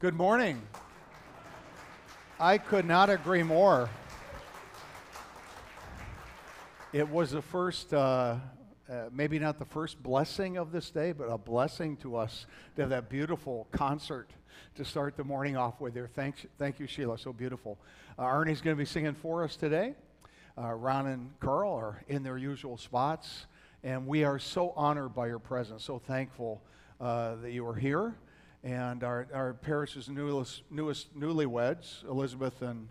Good morning. I could not agree more. It was the first, uh, uh, maybe not the first blessing of this day, but a blessing to us to have that beautiful concert to start the morning off with. There, thanks, thank you, Sheila. So beautiful. Uh, Arnie's going to be singing for us today. Uh, Ron and Carl are in their usual spots, and we are so honored by your presence. So thankful uh, that you are here and our, our parish's newest, newest newlyweds, Elizabeth and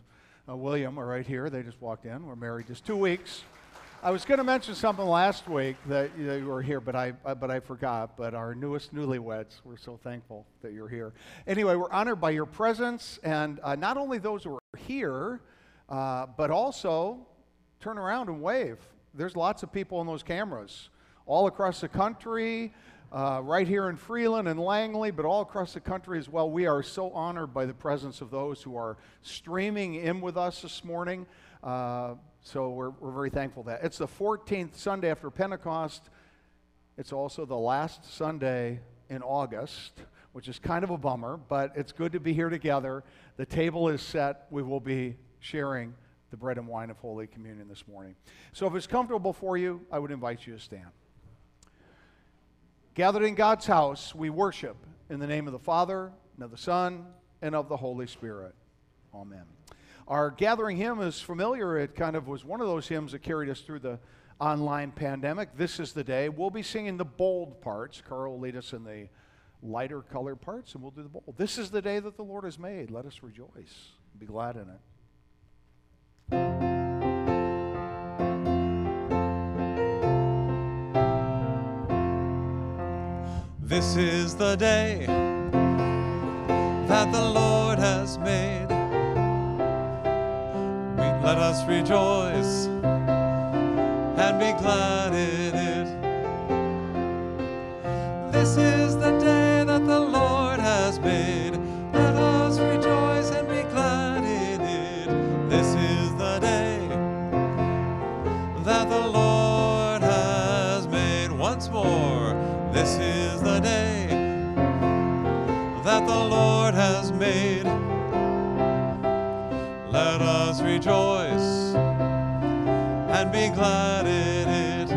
uh, William, are right here. They just walked in. We're married just two weeks. I was going to mention something last week that you were here, but I, but I forgot. But our newest newlyweds, we're so thankful that you're here. Anyway, we're honored by your presence, and uh, not only those who are here, uh, but also turn around and wave. There's lots of people on those cameras all across the country uh, right here in Freeland and Langley, but all across the country as well. We are so honored by the presence of those who are streaming in with us this morning. Uh, so we're, we're very thankful that. It's the 14th Sunday after Pentecost. It's also the last Sunday in August, which is kind of a bummer, but it's good to be here together. The table is set. We will be sharing the bread and wine of Holy Communion this morning. So if it's comfortable for you, I would invite you to stand. Gathered in God's house, we worship in the name of the Father, and of the Son, and of the Holy Spirit. Amen. Our gathering hymn is familiar. It kind of was one of those hymns that carried us through the online pandemic. This is the day. We'll be singing the bold parts. Carl will lead us in the lighter colored parts, and we'll do the bold. This is the day that the Lord has made. Let us rejoice. Be glad in it. This is the day that the Lord has made. We, let us rejoice and be glad in it. This is the day us rejoice and be glad in it.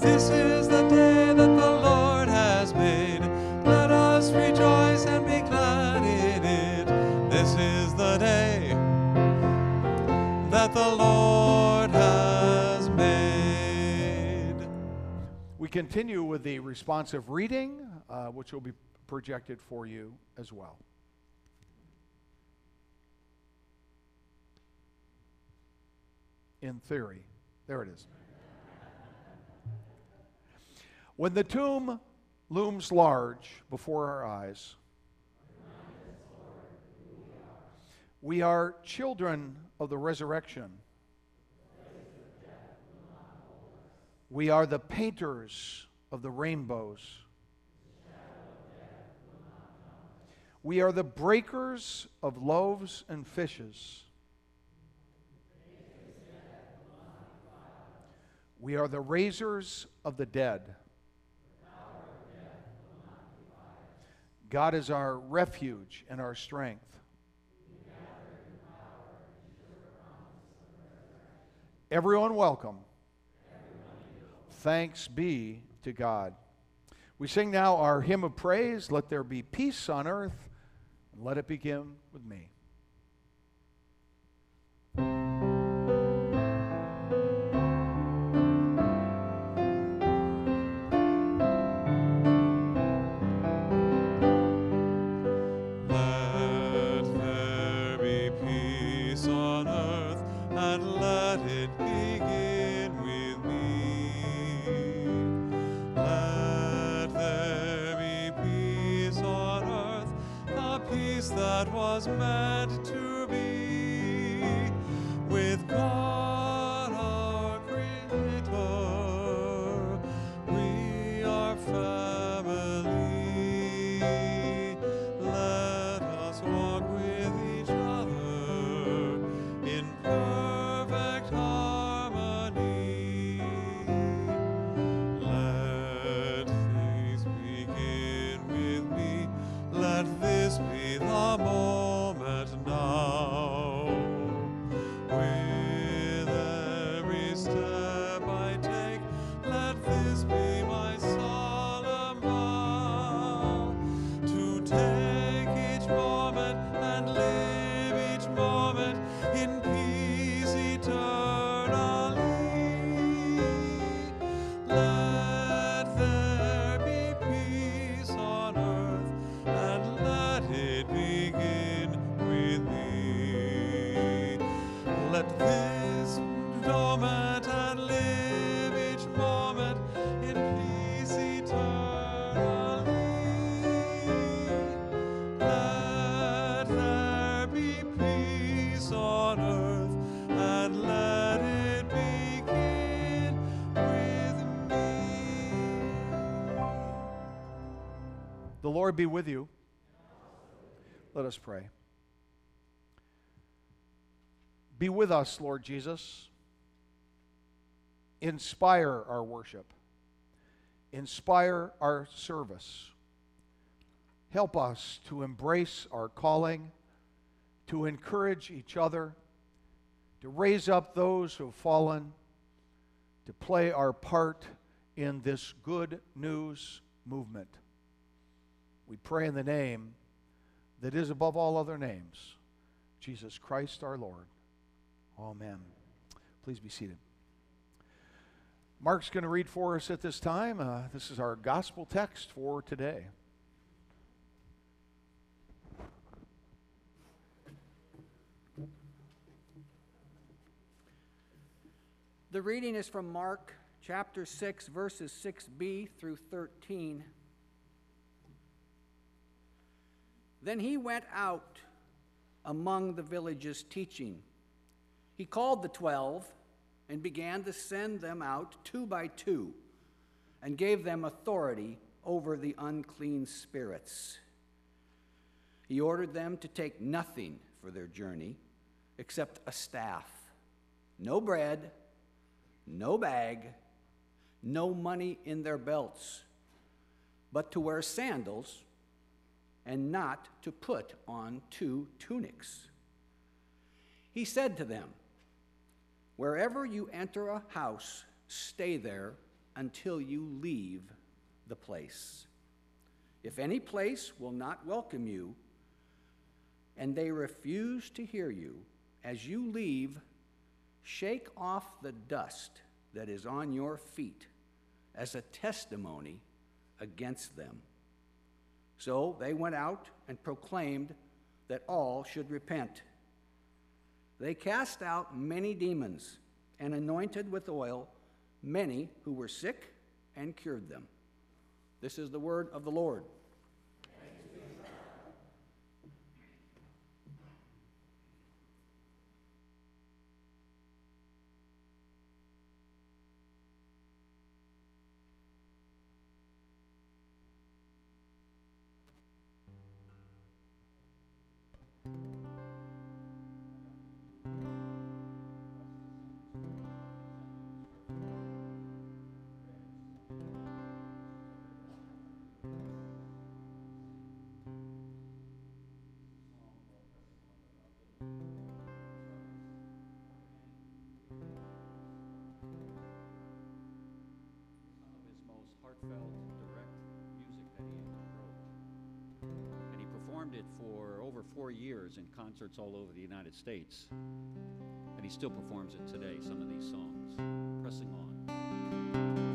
This is the day that the Lord has made. Let us rejoice and be glad in it. This is the day that the Lord has made. We continue with the responsive reading, uh, which will be projected for you as well. In theory. There it is. When the tomb looms large before our eyes, we are children of the resurrection. We are the painters of the rainbows. We are the breakers of loaves and fishes. We are the raisers of the dead. God is our refuge and our strength. Everyone welcome. Thanks be to God. We sing now our hymn of praise, Let There Be Peace on Earth, and let it begin with me. Was meant let this dormant and live each moment in peace eternally. Let there be peace on earth and let it begin with me. The Lord be with you. Let us pray. Be with us, Lord Jesus. Inspire our worship, inspire our service. Help us to embrace our calling, to encourage each other, to raise up those who have fallen, to play our part in this good news movement. We pray in the name that is above all other names, Jesus Christ our Lord. Amen. Please be seated. Mark's going to read for us at this time. Uh, this is our gospel text for today. The reading is from Mark chapter 6, verses 6b through 13. Then he went out among the villages teaching. He called the twelve and began to send them out two by two and gave them authority over the unclean spirits. He ordered them to take nothing for their journey except a staff, no bread, no bag, no money in their belts, but to wear sandals and not to put on two tunics. He said to them, Wherever you enter a house, stay there until you leave the place. If any place will not welcome you, and they refuse to hear you, as you leave, shake off the dust that is on your feet as a testimony against them. So they went out and proclaimed that all should repent. They cast out many demons and anointed with oil many who were sick and cured them. This is the word of the Lord. Heartfelt, direct music that he wrote. And he performed it for over four years in concerts all over the United States. And he still performs it today, some of these songs. Pressing on.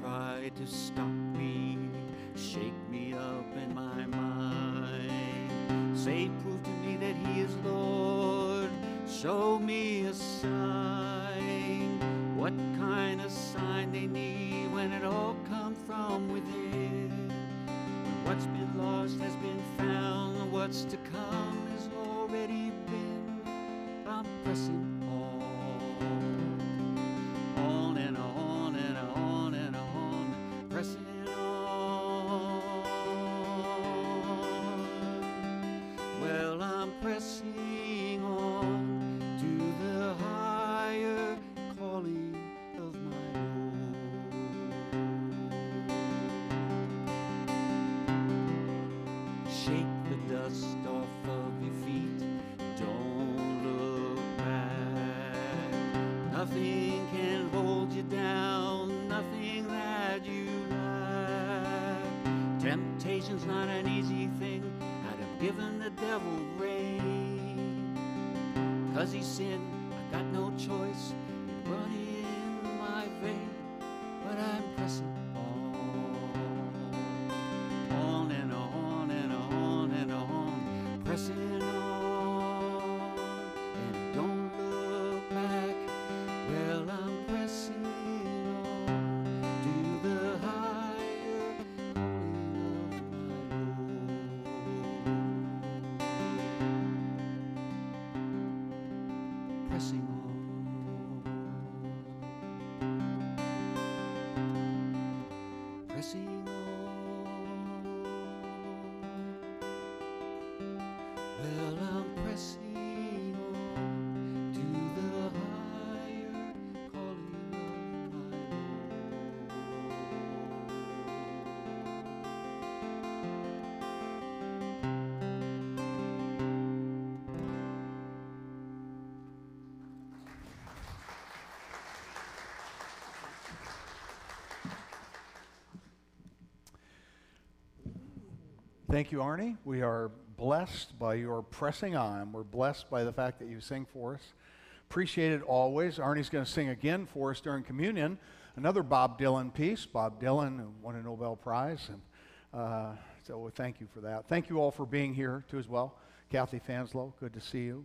Tried to stop me, shake me up in my mind, say, prove to me that he is Lord, show me a sign. What kind of sign they need when it all comes from within? What's been lost has been found, what's to come has already been. I'm pressing Temptation's not an easy thing. I'd have given the devil rein. Cause he sinned, I got no choice. It run in my vein, but I'm pressing on. On and on and on and on, pressing Thank you, Arnie. We are blessed by your pressing on. We're blessed by the fact that you sing for us. Appreciate it always. Arnie's going to sing again for us during communion. Another Bob Dylan piece. Bob Dylan won a Nobel Prize, and uh, so thank you for that. Thank you all for being here too as well. Kathy Fanslow, good to see you.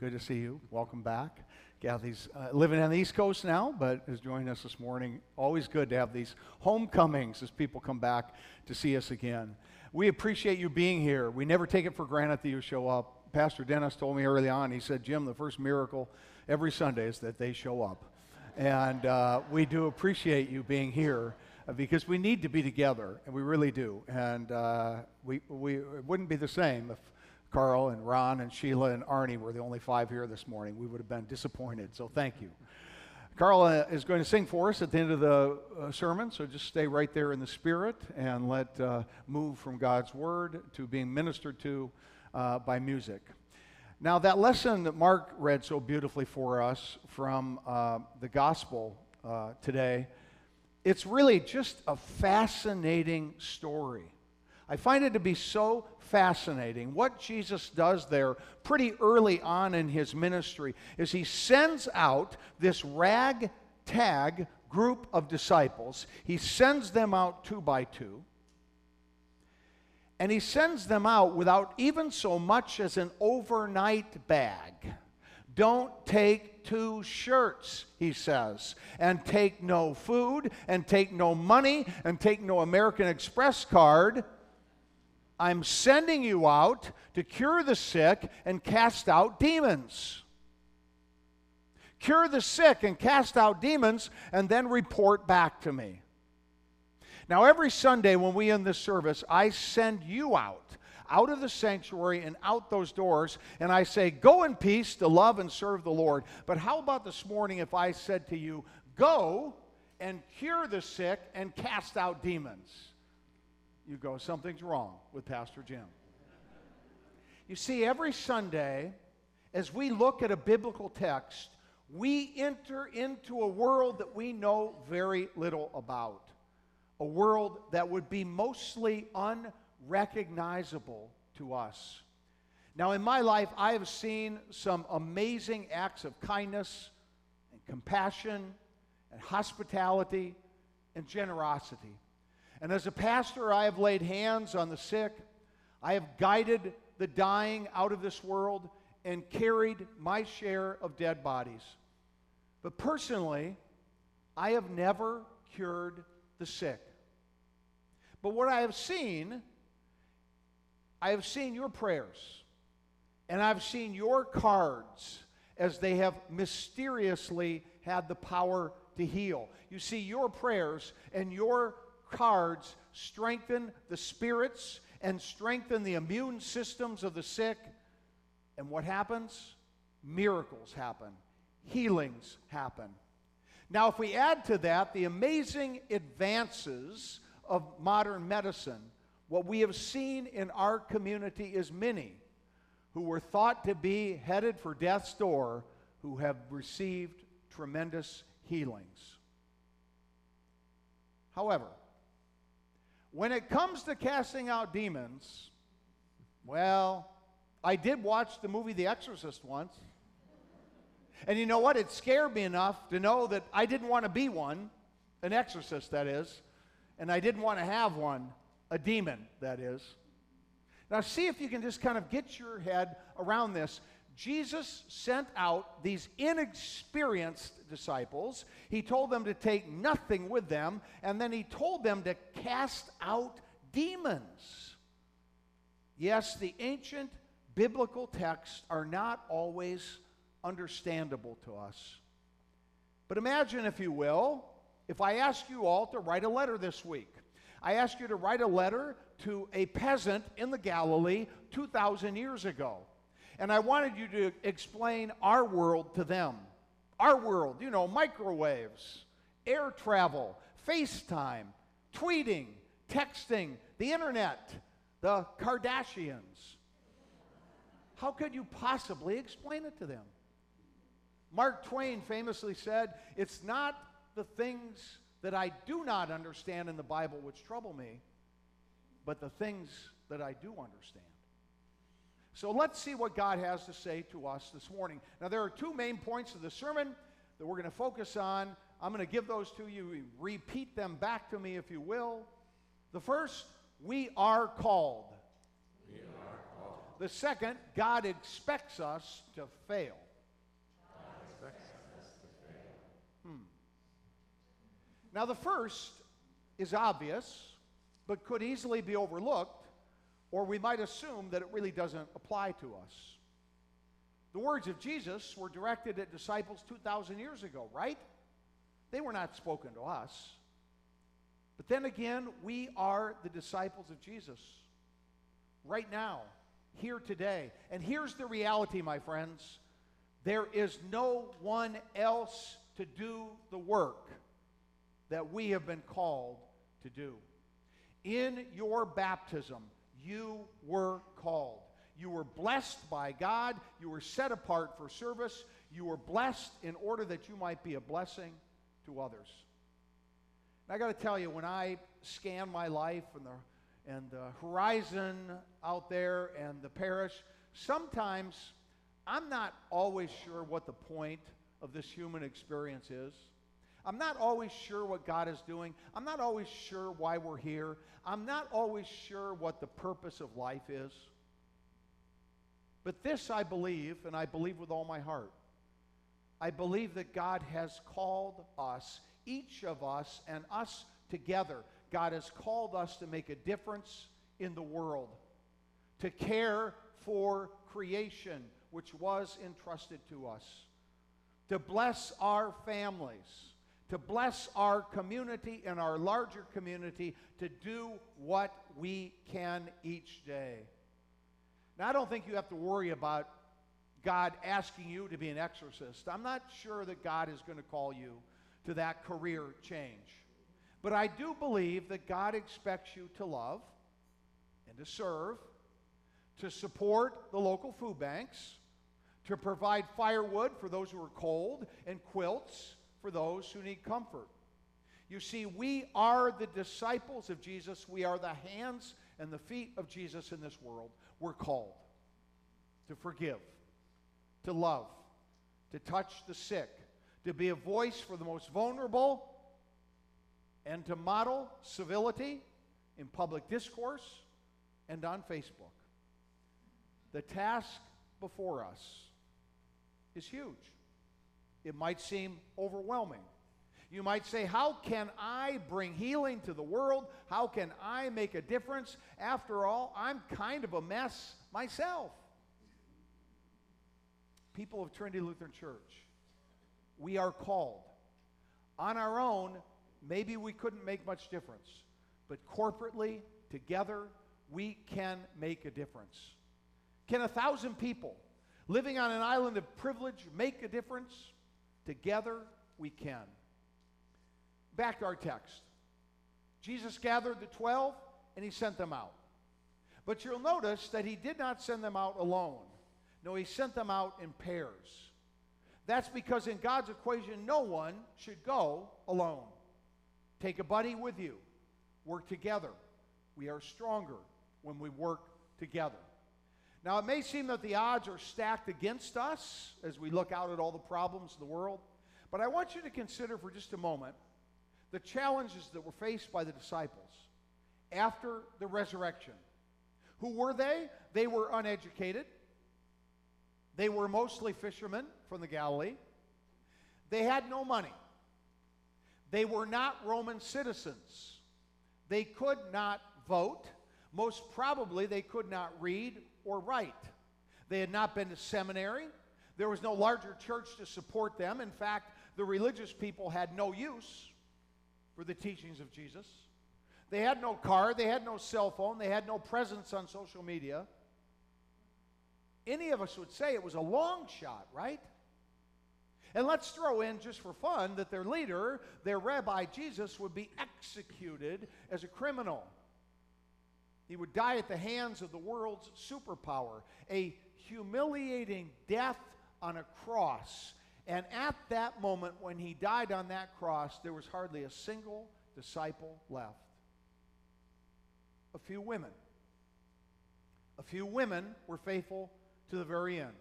Good to see you. Welcome back. Kathy's uh, living on the East Coast now, but is joining us this morning. Always good to have these homecomings as people come back to see us again. We appreciate you being here. We never take it for granted that you show up. Pastor Dennis told me early on, he said, Jim, the first miracle every Sunday is that they show up. And uh, we do appreciate you being here uh, because we need to be together, and we really do. And uh, we, we, it wouldn't be the same if Carl and Ron and Sheila and Arnie were the only five here this morning. We would have been disappointed. So thank you. Carl uh, is going to sing for us at the end of the uh, sermon, so just stay right there in the spirit and let uh, move from God's word to being ministered to uh, by music. Now, that lesson that Mark read so beautifully for us from the gospel today, it's really just a fascinating story. I find it to be so fascinating. What Jesus does there pretty early on in his ministry is he sends out this ragtag group of disciples. He sends them out two by two. And he sends them out without even so much as an overnight bag. Don't take two shirts, he says, and take no food, and take no money, and take no American Express card. I'm sending you out to cure the sick and cast out demons. Cure the sick and cast out demons, and then report back to me. Now, every Sunday when we end this service, I send you out, out of the sanctuary and out those doors, and I say, Go in peace to love and serve the Lord. But how about this morning if I said to you, Go and cure the sick and cast out demons? You go, Something's wrong with Pastor Jim. You see, every Sunday, as we look at a biblical text, we enter into a world that we know very little about a world that would be mostly unrecognizable to us. Now, in my life, I have seen some amazing acts of kindness and compassion and hospitality and generosity. And as a pastor, I have laid hands on the sick, I have guided the dying out of this world, and carried my share of dead bodies. But personally, I have never cured the sick. But what I have seen, I have seen your prayers, and I've seen your cards as they have mysteriously had the power to heal. You see, your prayers and your cards strengthen the spirits and strengthen the immune systems of the sick. And what happens? Miracles happen, healings happen. Now, if we add to that the amazing advances of modern medicine, what we have seen in our community is many who were thought to be headed for death's door who have received tremendous healings. However, when it comes to casting out demons, well, I did watch the movie The Exorcist once. And you know what? It scared me enough to know that I didn't want to be one, an exorcist, that is, and I didn't want to have one, a demon, that is. Now, see if you can just kind of get your head around this. Jesus sent out these inexperienced disciples. He told them to take nothing with them, and then he told them to cast out demons. Yes, the ancient biblical texts are not always understandable to us. But imagine, if you will, if I ask you all to write a letter this week. I ask you to write a letter to a peasant in the Galilee 2,000 years ago. And I wanted you to explain our world to them. Our world, you know, microwaves, air travel, FaceTime, tweeting, texting, the internet, the Kardashians. How could you possibly explain it to them? Mark Twain famously said, It's not the things that I do not understand in the Bible which trouble me, but the things that I do understand. So let's see what God has to say to us this morning. Now, there are two main points of the sermon that we're going to focus on. I'm going to give those to you. Repeat them back to me, if you will. The first, we are called. We are called. The second, God expects us to fail. Hmm. Now, the first is obvious, but could easily be overlooked, or we might assume that it really doesn't apply to us. The words of Jesus were directed at disciples 2,000 years ago, right? They were not spoken to us. But then again, we are the disciples of Jesus right now, here today. And here's the reality, my friends there is no one else to do the work that we have been called to do. In your baptism, you were called. You were blessed by God. You were set apart for service. You were blessed in order that you might be a blessing to others. And I got to tell you, when I scan my life and the, and the horizon out there and the parish, sometimes I'm not always sure what the point of this human experience is. I'm not always sure what God is doing. I'm not always sure why we're here. I'm not always sure what the purpose of life is. But this I believe, and I believe with all my heart. I believe that God has called us, each of us, and us together. God has called us to make a difference in the world, to care for creation, which was entrusted to us, to bless our families to bless our community and our larger community to do what we can each day. Now, I don't think you have to worry about God asking you to be an exorcist. I'm not sure that God is going to call you to that career change. But I do believe that God expects you to love and to serve, to support the local food banks, to provide firewood for those who are cold and quilts for those who need comfort. You see, we are the disciples of Jesus. We are the hands and the feet of Jesus in this world. We're called to forgive, to love, to touch the sick, to be a voice for the most vulnerable, and to model civility in public discourse and on Facebook. The task before us is huge. It might seem overwhelming. You might say, How can I bring healing to the world? How can I make a difference? After all, I'm kind of a mess myself. People of Trinity Lutheran Church, we are called. On our own, maybe we couldn't make much difference, but corporately, together, we can make a difference. Can a thousand people living on an island of privilege make a difference? Together we can. Back to our text. Jesus gathered the 12 and he sent them out. But you'll notice that he did not send them out alone. No, he sent them out in pairs. That's because in God's equation, no one should go alone. Take a buddy with you, work together. We are stronger when we work together. Now, it may seem that the odds are stacked against us as we look out at all the problems of the world, but I want you to consider for just a moment the challenges that were faced by the disciples after the resurrection. Who were they? They were uneducated. They were mostly fishermen from the Galilee. They had no money. They were not Roman citizens. They could not vote. Most probably, they could not read or write. They had not been to seminary. There was no larger church to support them. In fact, the religious people had no use for the teachings of Jesus. They had no car, they had no cell phone, they had no presence on social media. Any of us would say it was a long shot, right? And let's throw in, just for fun, that their leader, their rabbi Jesus, would be executed as a criminal. He would die at the hands of the world's superpower, a humiliating death on a cross. And at that moment, when he died on that cross, there was hardly a single disciple left a few women. A few women were faithful to the very end.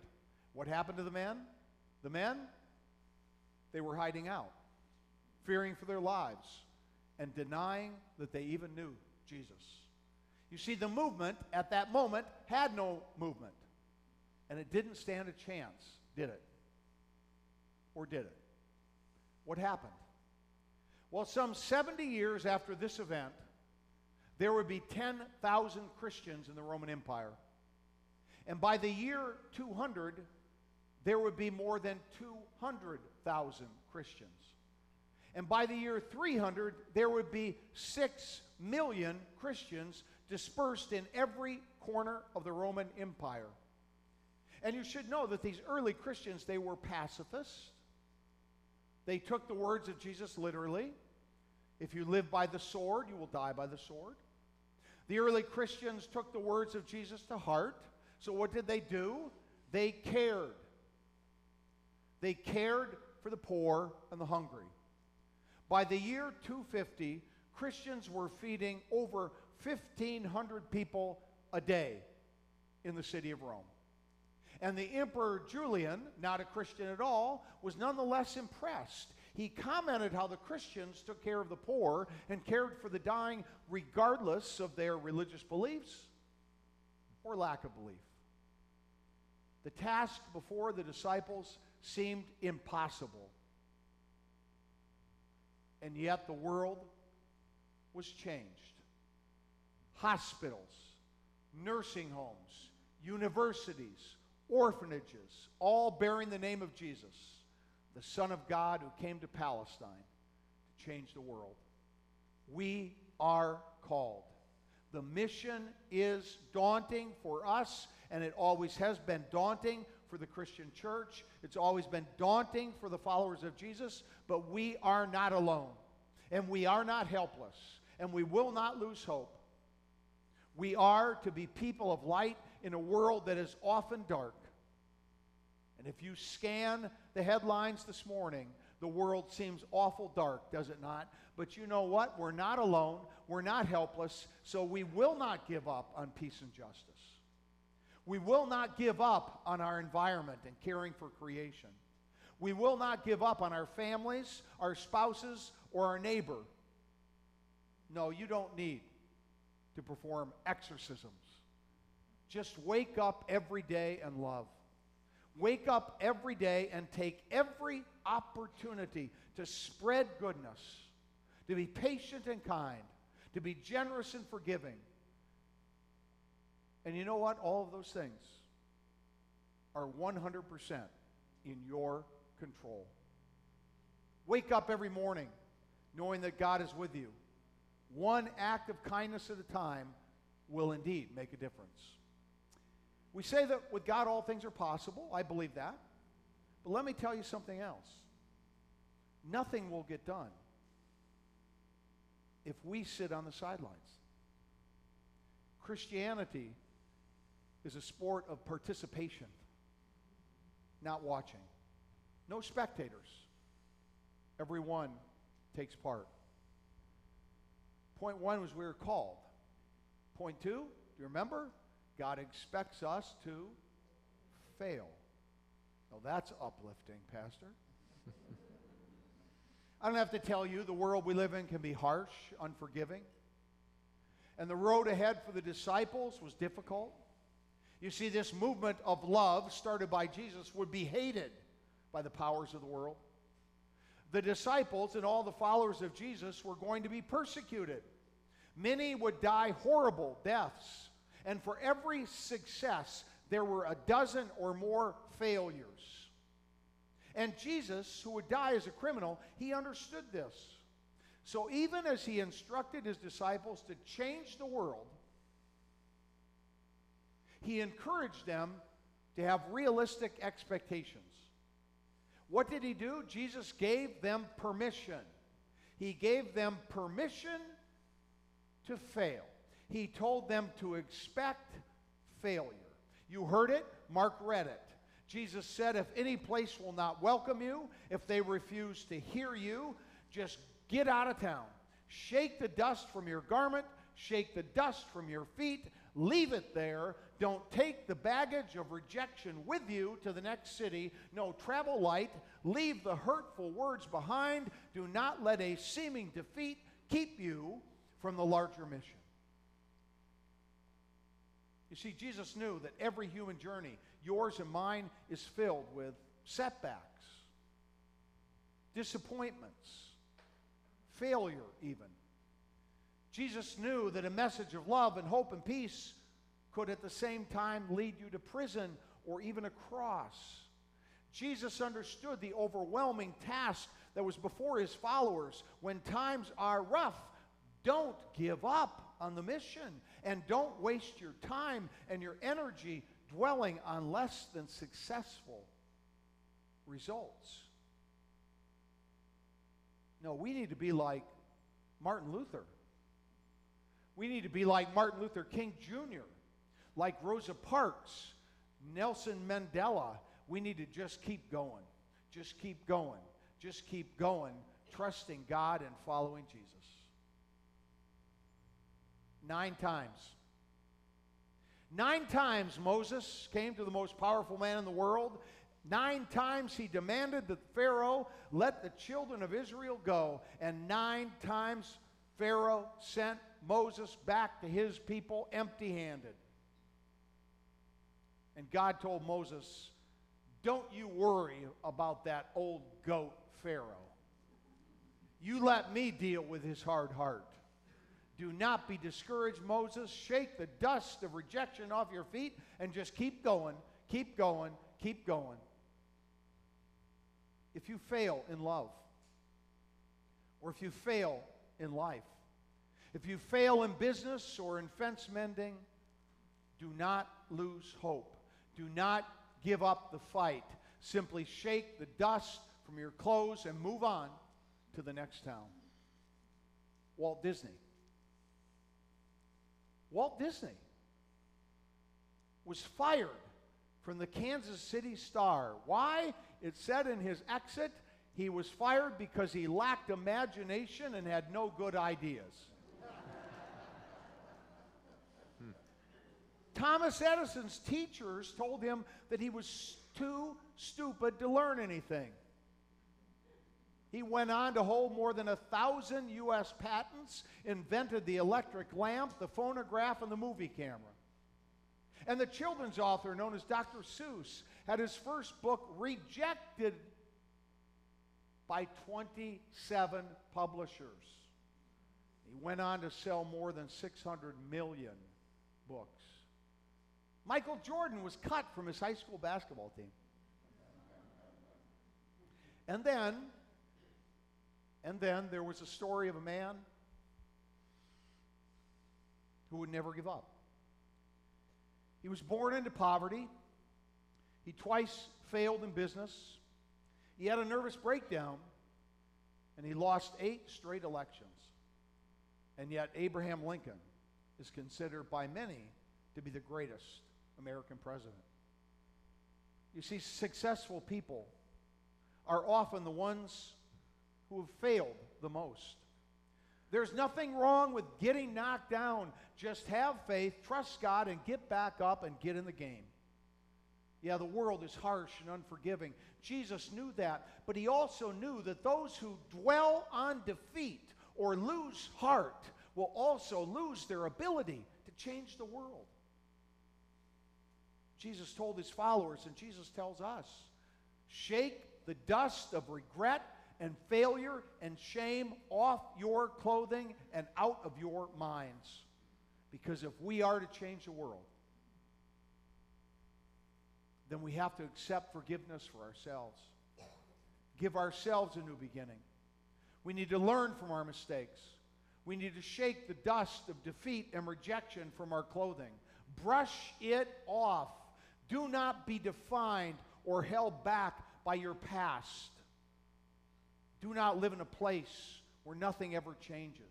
What happened to the men? The men, they were hiding out, fearing for their lives, and denying that they even knew Jesus. You see, the movement at that moment had no movement, and it didn't stand a chance, did it? Or did it? What happened? Well, some 70 years after this event, there would be 10,000 Christians in the Roman Empire. And by the year 200, there would be more than 200,000 Christians. And by the year 300, there would be 6 million Christians dispersed in every corner of the Roman Empire. And you should know that these early Christians, they were pacifists. They took the words of Jesus literally. If you live by the sword, you will die by the sword. The early Christians took the words of Jesus to heart. So, what did they do? They cared. They cared for the poor and the hungry. By the year 250, Christians were feeding over 1,500 people a day in the city of Rome. And the Emperor Julian, not a Christian at all, was nonetheless impressed he commented how the Christians took care of the poor and cared for the dying regardless of their religious beliefs or lack of belief. The task before the disciples seemed impossible. And yet the world was changed. Hospitals, nursing homes, universities, orphanages, all bearing the name of Jesus the Son of God who came to Palestine to change the world. We are called. The mission is daunting for us, and it always has been daunting for the Christian church. It's always been daunting for the followers of Jesus, but we are not alone, and we are not helpless, and we will not lose hope. We are to be people of light in a world that is often dark. And if you scan the headlines this morning, the world seems awful dark, does it not? But you know what? We're not alone. We're not helpless. So we will not give up on peace and justice. We will not give up on our environment and caring for creation. We will not give up on our families, our spouses, or our neighbor. No, you don't need to perform exorcisms. Just wake up every day and love. Wake up every day and take every opportunity to spread goodness, to be patient and kind, to be generous and forgiving. And you know what? All of those things are 100% in your control. Wake up every morning knowing that God is with you. One act of kindness at a time will indeed make a difference. We say that with God all things are possible. I believe that. But let me tell you something else. Nothing will get done if we sit on the sidelines. Christianity is a sport of participation, not watching. No spectators. Everyone takes part. Point one was we were called. Point two, do you remember? God expects us to fail. Now that's uplifting, Pastor. I don't have to tell you, the world we live in can be harsh, unforgiving. And the road ahead for the disciples was difficult. You see, this movement of love started by Jesus would be hated by the powers of the world. The disciples and all the followers of Jesus were going to be persecuted. Many would die horrible deaths. And for every success, there were a dozen or more failures. And Jesus, who would die as a criminal, he understood this. So even as he instructed his disciples to change the world, he encouraged them to have realistic expectations. What did he do? Jesus gave them permission. He gave them permission to fail. He told them to expect failure. You heard it, Mark read it. Jesus said, If any place will not welcome you, if they refuse to hear you, just get out of town. Shake the dust from your garment, shake the dust from your feet, leave it there. Don't take the baggage of rejection with you to the next city. No, travel light. Leave the hurtful words behind. Do not let a seeming defeat keep you from the larger mission. You see, Jesus knew that every human journey, yours and mine, is filled with setbacks, disappointments, failure, even. Jesus knew that a message of love and hope and peace could at the same time lead you to prison or even a cross. Jesus understood the overwhelming task that was before his followers. When times are rough, don't give up on the mission and don't waste your time and your energy dwelling on less than successful results. No, we need to be like Martin Luther. We need to be like Martin Luther King Jr., like Rosa Parks, Nelson Mandela. We need to just keep going. Just keep going. Just keep going, trusting God and following Jesus. Nine times. Nine times Moses came to the most powerful man in the world. Nine times he demanded that Pharaoh let the children of Israel go. And nine times Pharaoh sent Moses back to his people empty handed. And God told Moses, Don't you worry about that old goat Pharaoh. You let me deal with his hard heart. Do not be discouraged, Moses. Shake the dust of rejection off your feet and just keep going, keep going, keep going. If you fail in love, or if you fail in life, if you fail in business or in fence mending, do not lose hope. Do not give up the fight. Simply shake the dust from your clothes and move on to the next town. Walt Disney. Walt Disney was fired from the Kansas City Star. Why? It said in his exit he was fired because he lacked imagination and had no good ideas. Thomas Edison's teachers told him that he was too stupid to learn anything. He went on to hold more than a thousand U.S. patents, invented the electric lamp, the phonograph, and the movie camera. And the children's author, known as Dr. Seuss, had his first book rejected by 27 publishers. He went on to sell more than 600 million books. Michael Jordan was cut from his high school basketball team. And then and then there was a story of a man who would never give up. He was born into poverty. He twice failed in business. He had a nervous breakdown and he lost eight straight elections. And yet, Abraham Lincoln is considered by many to be the greatest American president. You see, successful people are often the ones who have failed the most. There's nothing wrong with getting knocked down. Just have faith, trust God, and get back up and get in the game. Yeah, the world is harsh and unforgiving. Jesus knew that, but he also knew that those who dwell on defeat or lose heart will also lose their ability to change the world. Jesus told his followers, and Jesus tells us shake the dust of regret and failure and shame off your clothing and out of your minds. Because if we are to change the world, then we have to accept forgiveness for ourselves. Give ourselves a new beginning. We need to learn from our mistakes. We need to shake the dust of defeat and rejection from our clothing. Brush it off. Do not be defined or held back by your past. Do not live in a place where nothing ever changes.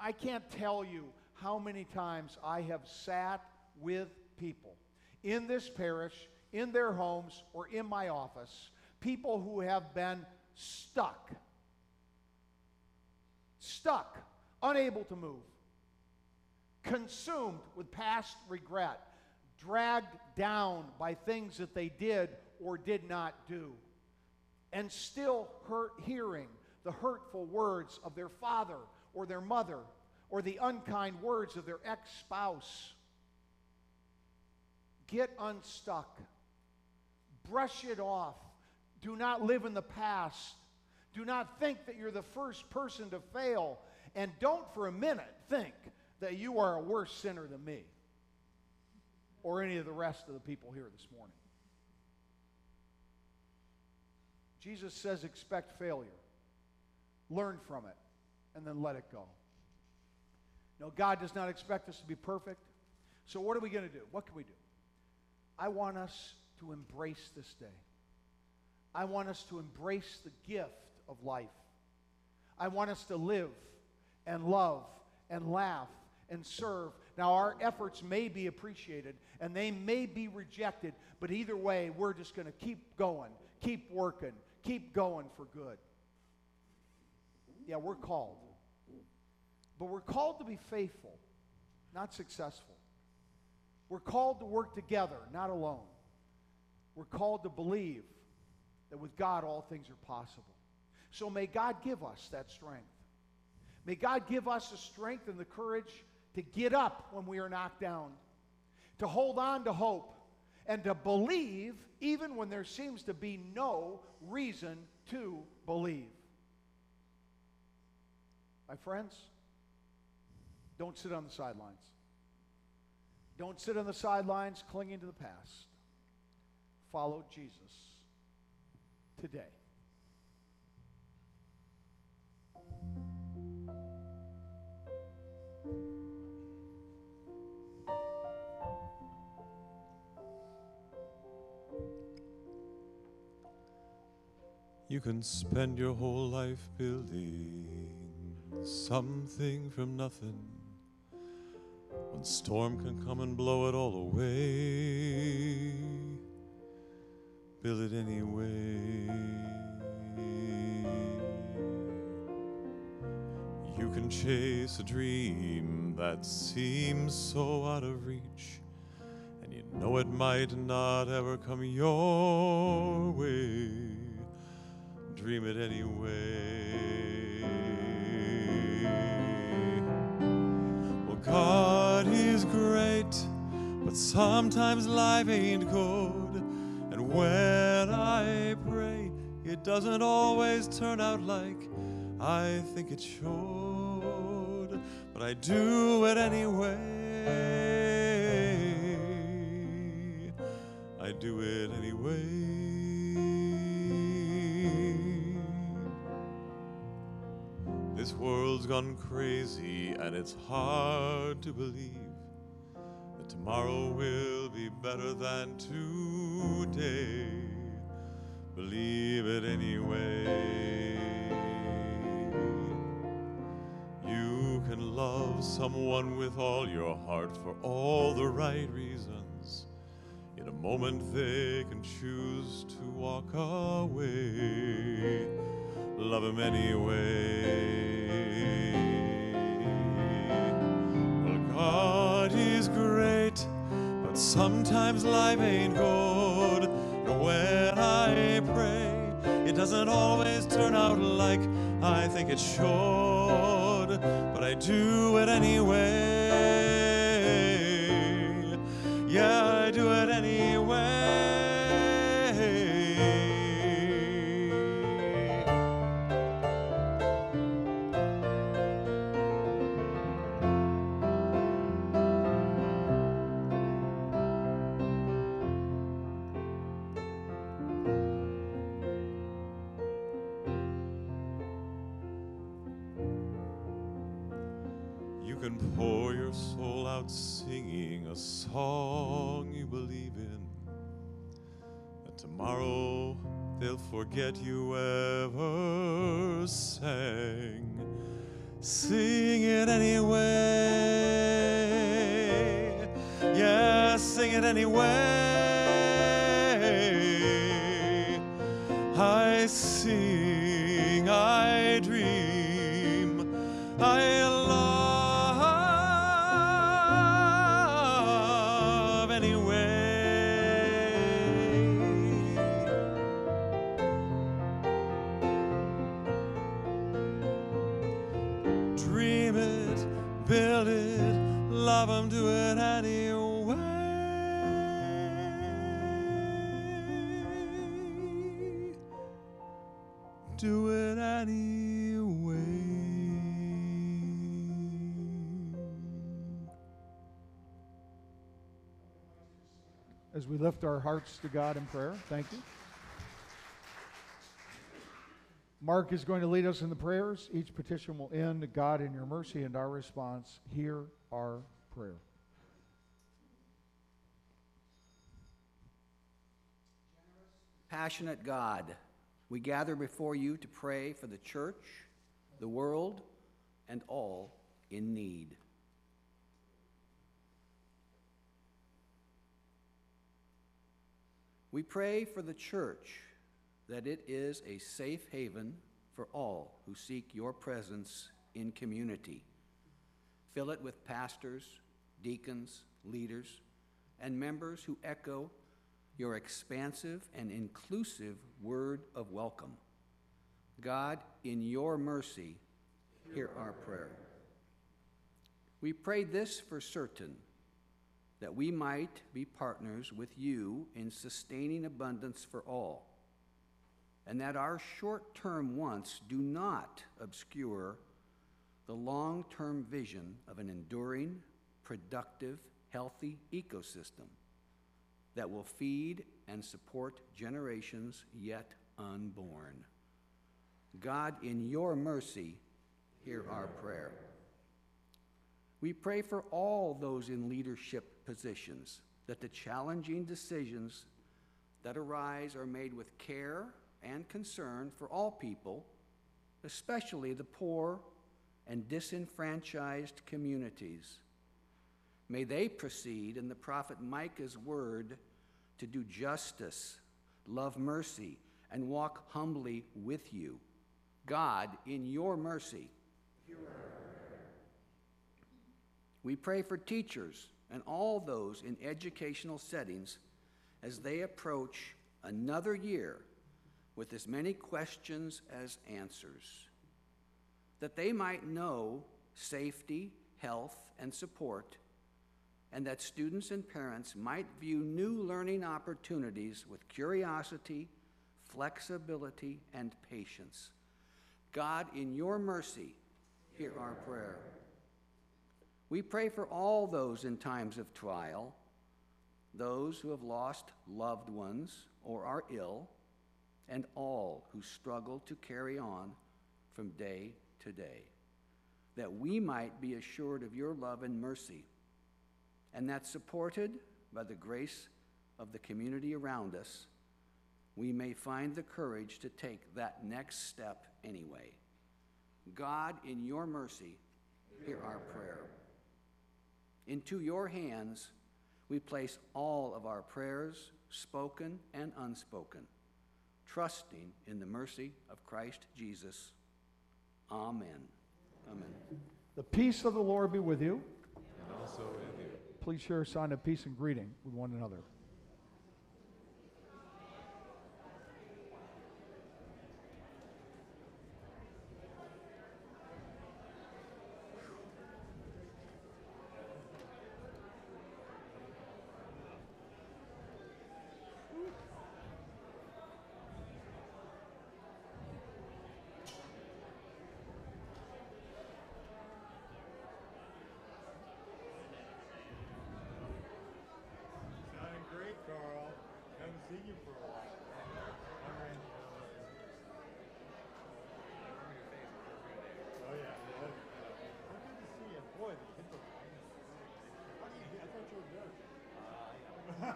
I can't tell you how many times I have sat with people in this parish, in their homes, or in my office, people who have been stuck. Stuck, unable to move, consumed with past regret, dragged down by things that they did or did not do, and still hurt hearing the hurtful words of their father or their mother or the unkind words of their ex spouse Get unstuck. Brush it off. Do not live in the past. Do not think that you're the first person to fail. And don't for a minute think that you are a worse sinner than me or any of the rest of the people here this morning. Jesus says, expect failure, learn from it, and then let it go. No, God does not expect us to be perfect. So, what are we going to do? What can we do? I want us to embrace this day. I want us to embrace the gift of life. I want us to live and love and laugh and serve. Now, our efforts may be appreciated and they may be rejected, but either way, we're just going to keep going, keep working, keep going for good. Yeah, we're called. But we're called to be faithful, not successful. We're called to work together, not alone. We're called to believe that with God all things are possible. So may God give us that strength. May God give us the strength and the courage to get up when we are knocked down, to hold on to hope, and to believe even when there seems to be no reason to believe. My friends, don't sit on the sidelines. Don't sit on the sidelines clinging to the past. Follow Jesus today. You can spend your whole life building something from nothing when storm can come and blow it all away, build it anyway. You can chase a dream that seems so out of reach, and you know it might not ever come your way. Dream it anyway. Well, God is great, but sometimes life ain't good. And when I pray, it doesn't always turn out like I think it should. But I do it anyway. I do it anyway. This world's gone crazy, and it's hard to believe that tomorrow will be better than today. Believe it anyway. You can love someone with all your heart for all the right reasons, in a moment they can choose to walk away. Love him anyway. Well, God is great, but sometimes life ain't good. And when I pray, it doesn't always turn out like I think it should, but I do it anyway. In. And tomorrow they'll forget you ever sang. Sing it anyway. Yeah, sing it anyway. I sing, I dream, I build it, love 'em, do it anyway. Do it anyway. As we lift our hearts to God in prayer, thank you. Mark is going to lead us in the prayers. Each petition will end, God, in your mercy, and our response, hear our prayer. Passionate God, we gather before you to pray for the church, the world, and all in need. We pray for the church that it is a safe haven for all who seek your presence in community. Fill it with pastors, deacons, leaders, and members who echo your expansive and inclusive word of welcome. God, in your mercy, hear our prayer. We pray this for certain that we might be partners with you in sustaining abundance for all, and that our short term wants do not obscure the long term vision of an enduring, productive, healthy ecosystem that will feed and support generations yet unborn. God, in your mercy, hear our prayer. We pray for all those in leadership positions that the challenging decisions that arise are made with care and concern for all people, especially the poor and disenfranchised communities. May they proceed in the prophet Micah's word to do justice, love mercy, and walk humbly with you. God, in your mercy, we pray for teachers and all those in educational settings as they approach another year with as many questions as answers, that they might know safety, health, and support, and that students and parents might view new learning opportunities with curiosity, flexibility, and patience. God, in your mercy, hear our prayer. We pray for all those in times of trial, those who have lost loved ones or are ill, and all who struggle to carry on from day to day, that we might be assured of your love and mercy, and that supported by the grace of the community around us, we may find the courage to take that next step anyway. God, in your mercy, hear our prayer. Into your hands we place all of our prayers, spoken and unspoken, trusting in the mercy of Christ Jesus. Amen. Amen. The peace of the Lord be with you. And also with you. Please share a sign of peace and greeting with one another. Sounding great, Carl. Haven't seen you for a while. All right. Oh yeah. yeah. Oh, good to see you. Boy, the hit the How do you? I thought you were good. Really.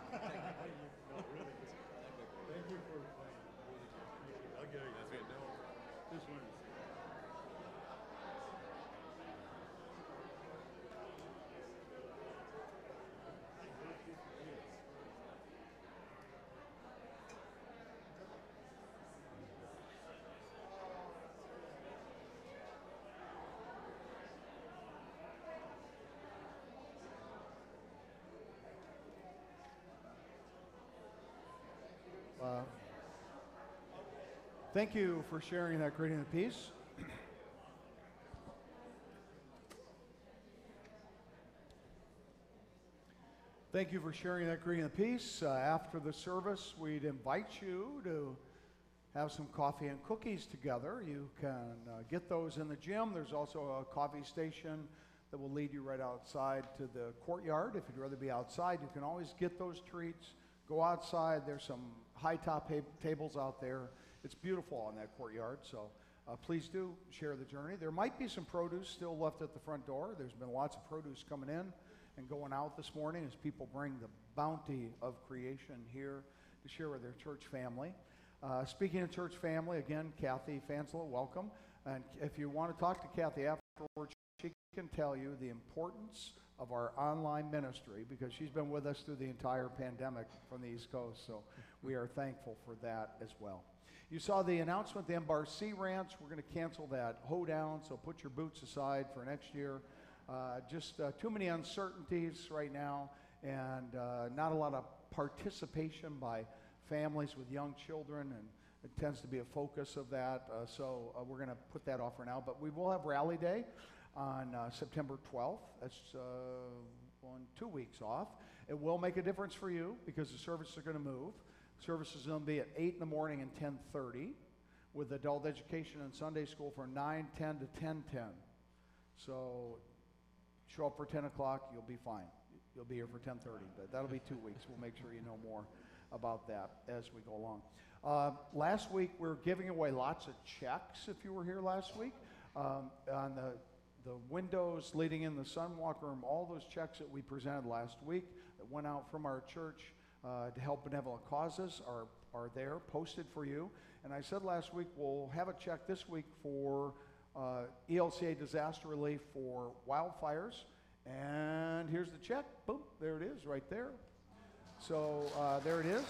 Thank you for playing. I'll get it. That's good. No, just wanted thank you for sharing that greeting of peace. Thank you for sharing that greeting of peace. Uh, after the service, we'd invite you to have some coffee and cookies together. You can uh, get those in the gym. There's also a coffee station that will lead you right outside to the courtyard. If you'd rather be outside, you can always get those treats. Go outside. There's some high top tables out there. It's beautiful on that courtyard. So uh, please do share the journey. There might be some produce still left at the front door. There's been lots of produce coming in and going out this morning as people bring the bounty of creation here to share with their church family. Uh, speaking of church family, again, Kathy Fanslow, welcome. And if you want to talk to Kathy afterwards, she can tell you the importance of our online ministry because she's been with us through the entire pandemic from the East Coast. So we are thankful for that as well. You saw the announcement, the Sea Ranch. We're going to cancel that hoedown, so put your boots aside for next year. Uh, just uh, too many uncertainties right now, and uh, not a lot of participation by families with young children, and it tends to be a focus of that. Uh, so uh, we're going to put that off for now. But we will have Rally Day on uh, September 12th. That's one, two weeks off. It will make a difference for you because the services are going to move. Services to be at 8 in the morning and 10:30, with adult education and Sunday school from 9:10 to 10:10. So show up for 10 o'clock, you'll be fine. You'll be here for 10:30, but that'll be two weeks. We'll make sure you know more about that as we go along. Uh, last week we were giving away lots of checks. If you were here last week, um, on the the windows leading in the Sunwalk room, all those checks that we presented last week that went out from our church uh, to help benevolent causes are are there posted for you. And I said last week we'll have a check this week for uh, ELCA disaster relief for wildfires. And here's the check. Boom, there it is right there. So uh, there it is.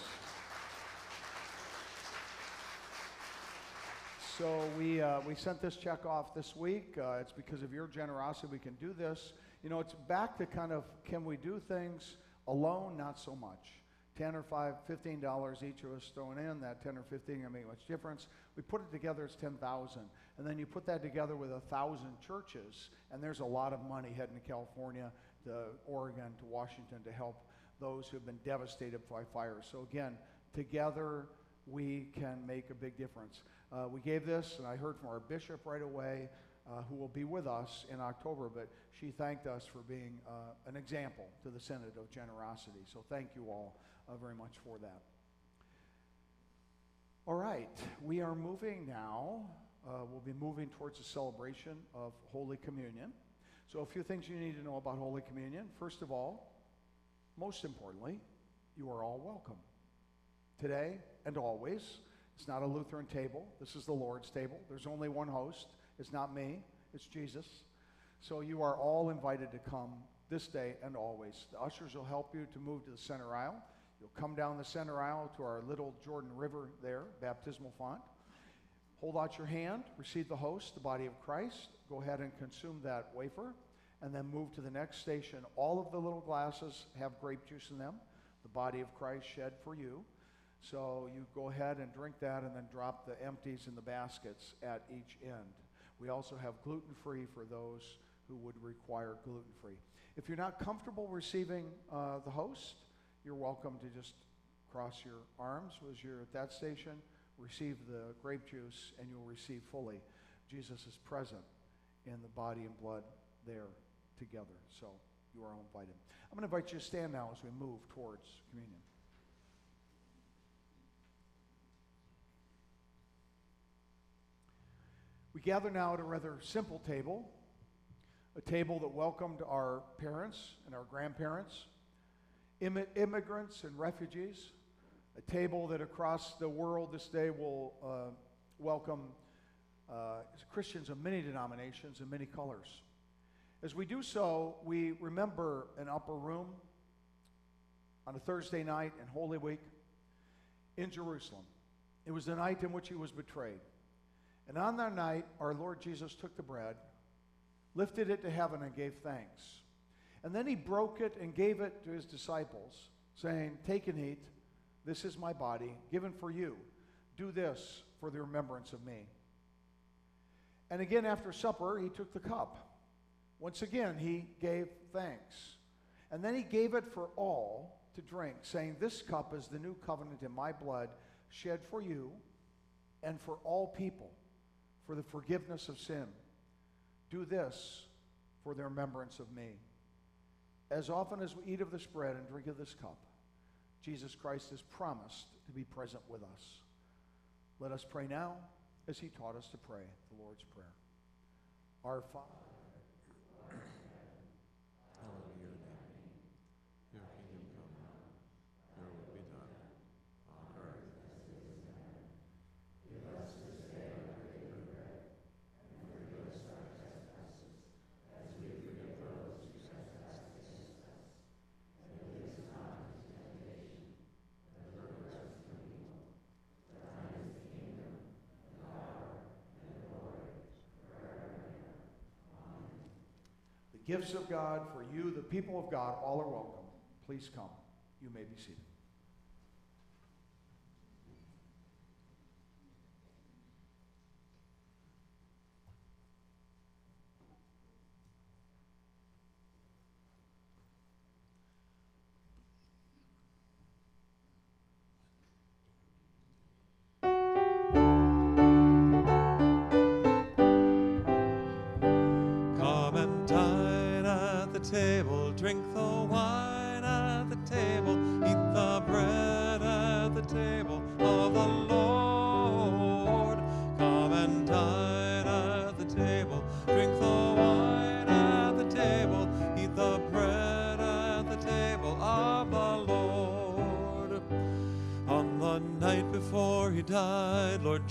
So we, uh, we sent this check off this week. Uh, it's because of your generosity we can do this. You know, it's back to kind of can we do things alone? Not so much. 10 or 5, 15 dollars each of us throwing in, that 10 or 15 gonna make much difference. We put it together, it's 10,000. And then you put that together with a thousand churches, and there's a lot of money heading to California, to Oregon, to Washington to help those who have been devastated by fires. So again, together we can make a big difference. Uh, we gave this, and I heard from our bishop right away, uh, who will be with us in October, but she thanked us for being uh, an example to the synod of generosity. So thank you all uh, very much for that. All right, we are moving now. Uh, we'll be moving towards the celebration of Holy Communion. So, a few things you need to know about Holy Communion. First of all, most importantly, you are all welcome. Today and always, it's not a Lutheran table. This is the Lord's table. There's only one host. It's not me, it's Jesus. So you are all invited to come this day and always. The ushers will help you to move to the center aisle. You'll come down the center aisle to our little Jordan River there, baptismal font. Hold out your hand, receive the host, the body of Christ. Go ahead and consume that wafer, and then move to the next station. All of the little glasses have grape juice in them, the body of Christ shed for you. So you go ahead and drink that, and then drop the empties in the baskets at each end. We also have gluten free for those who would require gluten free. If you're not comfortable receiving uh, the host, you're welcome to just cross your arms as you're at that station, receive the grape juice, and you'll receive fully. Jesus is present in the body and blood there together. So you are all invited. I'm going to invite you to stand now as we move towards communion. We gather now at a rather simple table, a table that welcomed our parents and our grandparents, immigrants and refugees, a table that across the world this day will uh, welcome uh, Christians of many denominations and many colors. As we do so, we remember an upper room on a Thursday night in Holy Week in Jerusalem. It was the night in which he was betrayed. And on that night, our Lord Jesus took the bread, lifted it to heaven, and gave thanks. And then he broke it and gave it to his disciples, saying, Take and eat. This is my body, given for you. Do this for the remembrance of me. And again, after supper, he took the cup. Once again, he gave thanks. And then he gave it for all to drink, saying, This cup is the new covenant in my blood, shed for you and for all people for the forgiveness of sin. Do this for the remembrance of me. As often as we eat of this bread and drink of this cup, Jesus Christ has promised to be present with us. Let us pray now as he taught us to pray the Lord's Prayer. Our Father. Hallowed be your name. Your kingdom come. Your will be done on earth. The gifts of God for you, the people of God, all are welcome. Please come. You may be seated.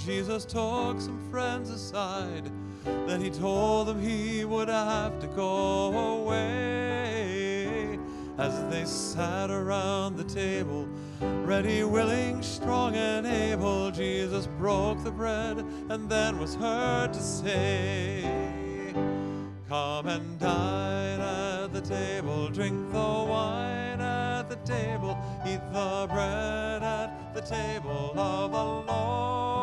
Jesus took some friends aside. Then he told them he would have to go away. As they sat around the table, ready, willing, strong, and able, Jesus broke the bread and then was heard to say, Come and dine at the table, drink the wine at the table, eat the bread at the table of the Lord.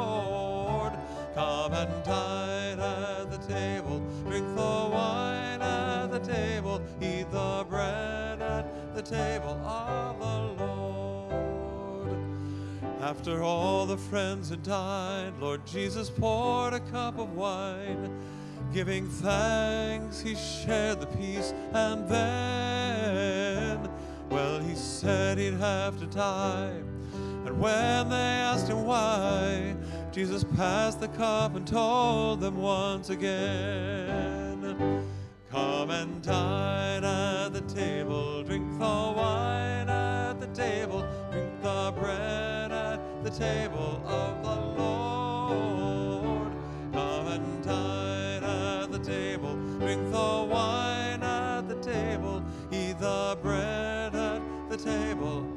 After all the friends had died, Lord Jesus poured a cup of wine. Giving thanks, he shared the peace, and then, well, he said he'd have to die. And when they asked him why, Jesus passed the cup and told them once again Come and dine at the table, drink the wine table of the Lord. Come and dine at the table, drink the wine at the table, eat the bread at the table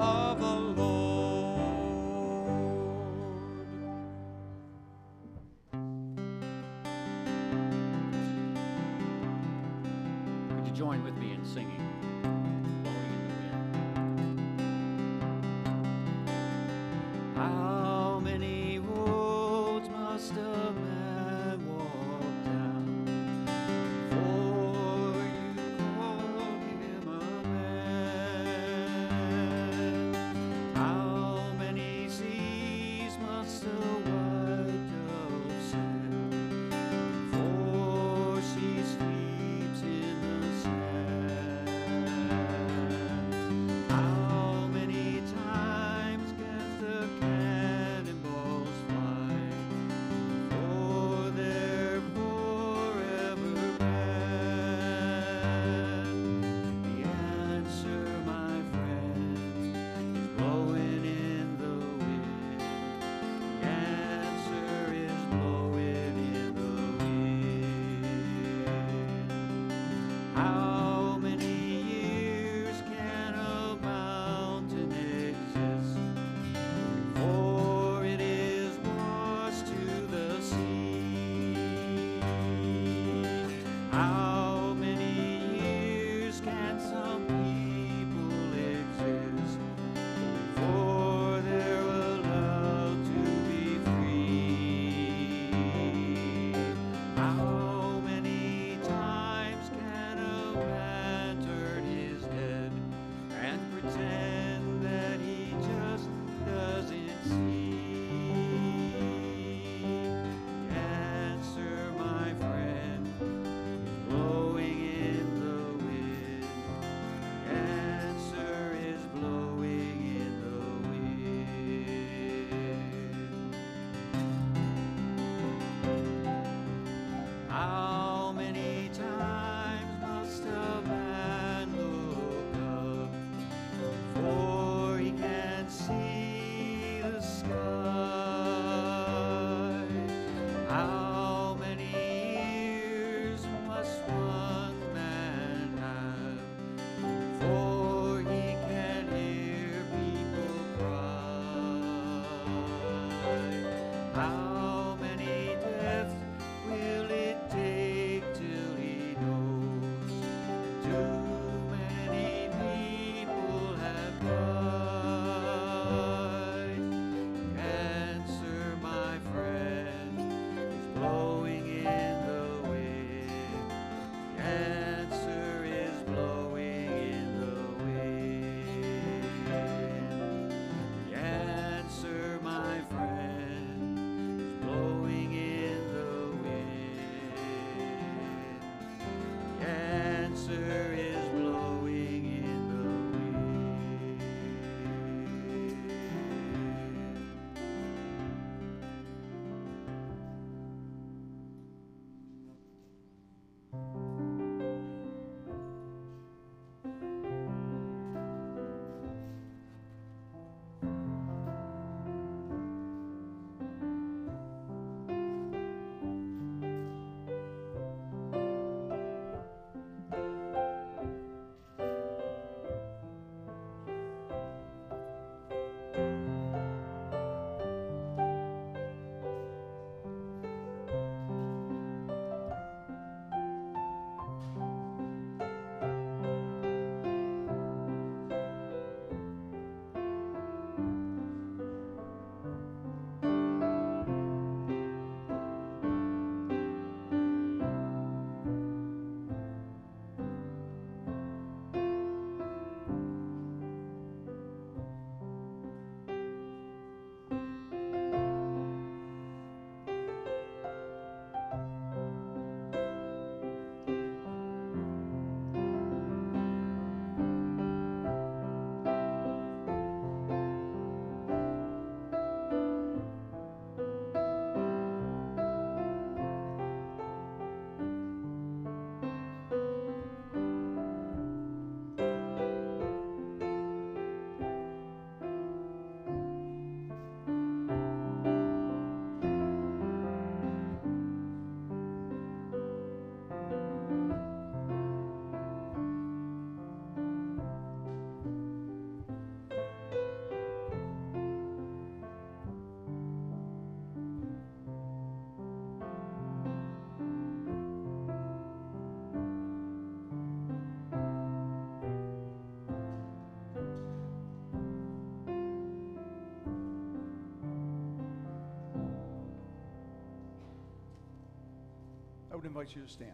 invite you to stand.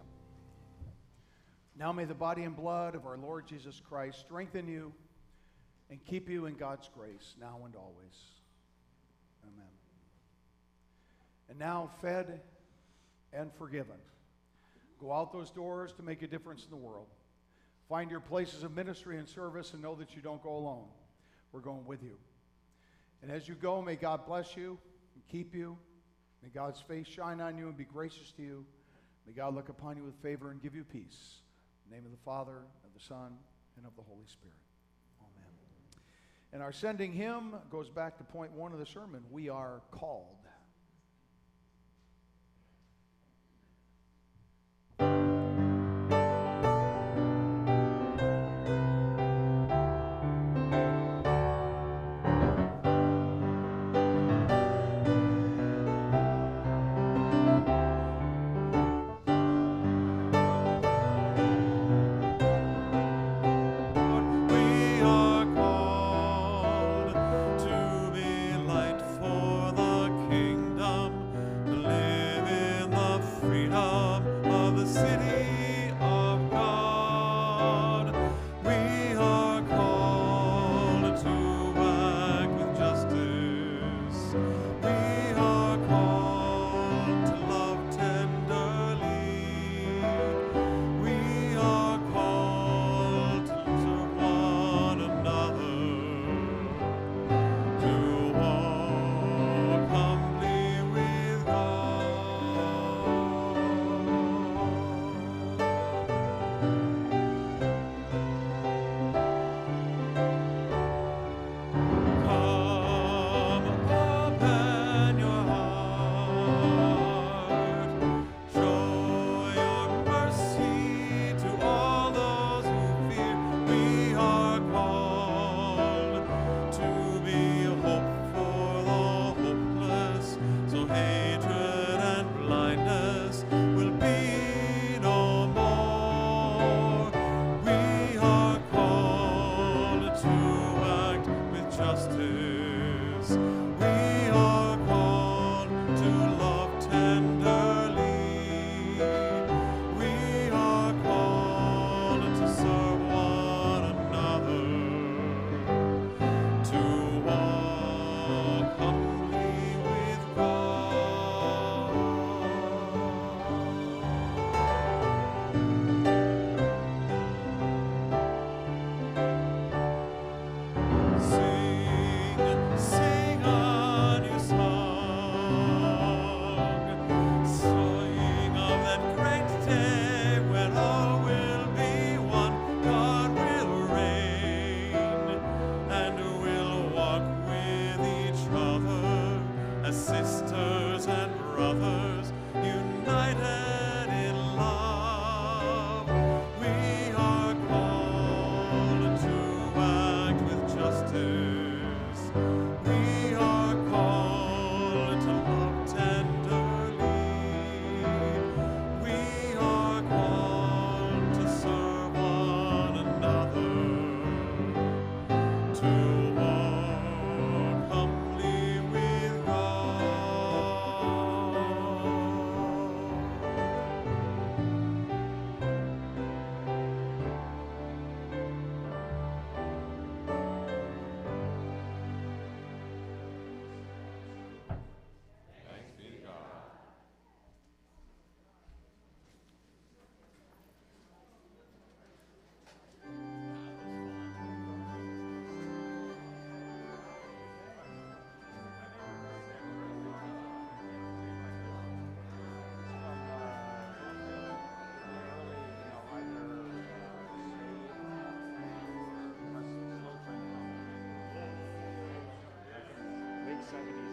Now may the body and blood of our Lord Jesus Christ strengthen you and keep you in God's grace now and always. Amen. And now, fed and forgiven, go out those doors to make a difference in the world. Find your places of ministry and service and know that you don't go alone. We're going with you. And as you go, may God bless you and keep you. May God's face shine on you and be gracious to you. May God look upon you with favor and give you peace. In the name of the Father, of the Son, and of the Holy Spirit. Amen. And our sending hymn goes back to point one of the sermon. We are called. 70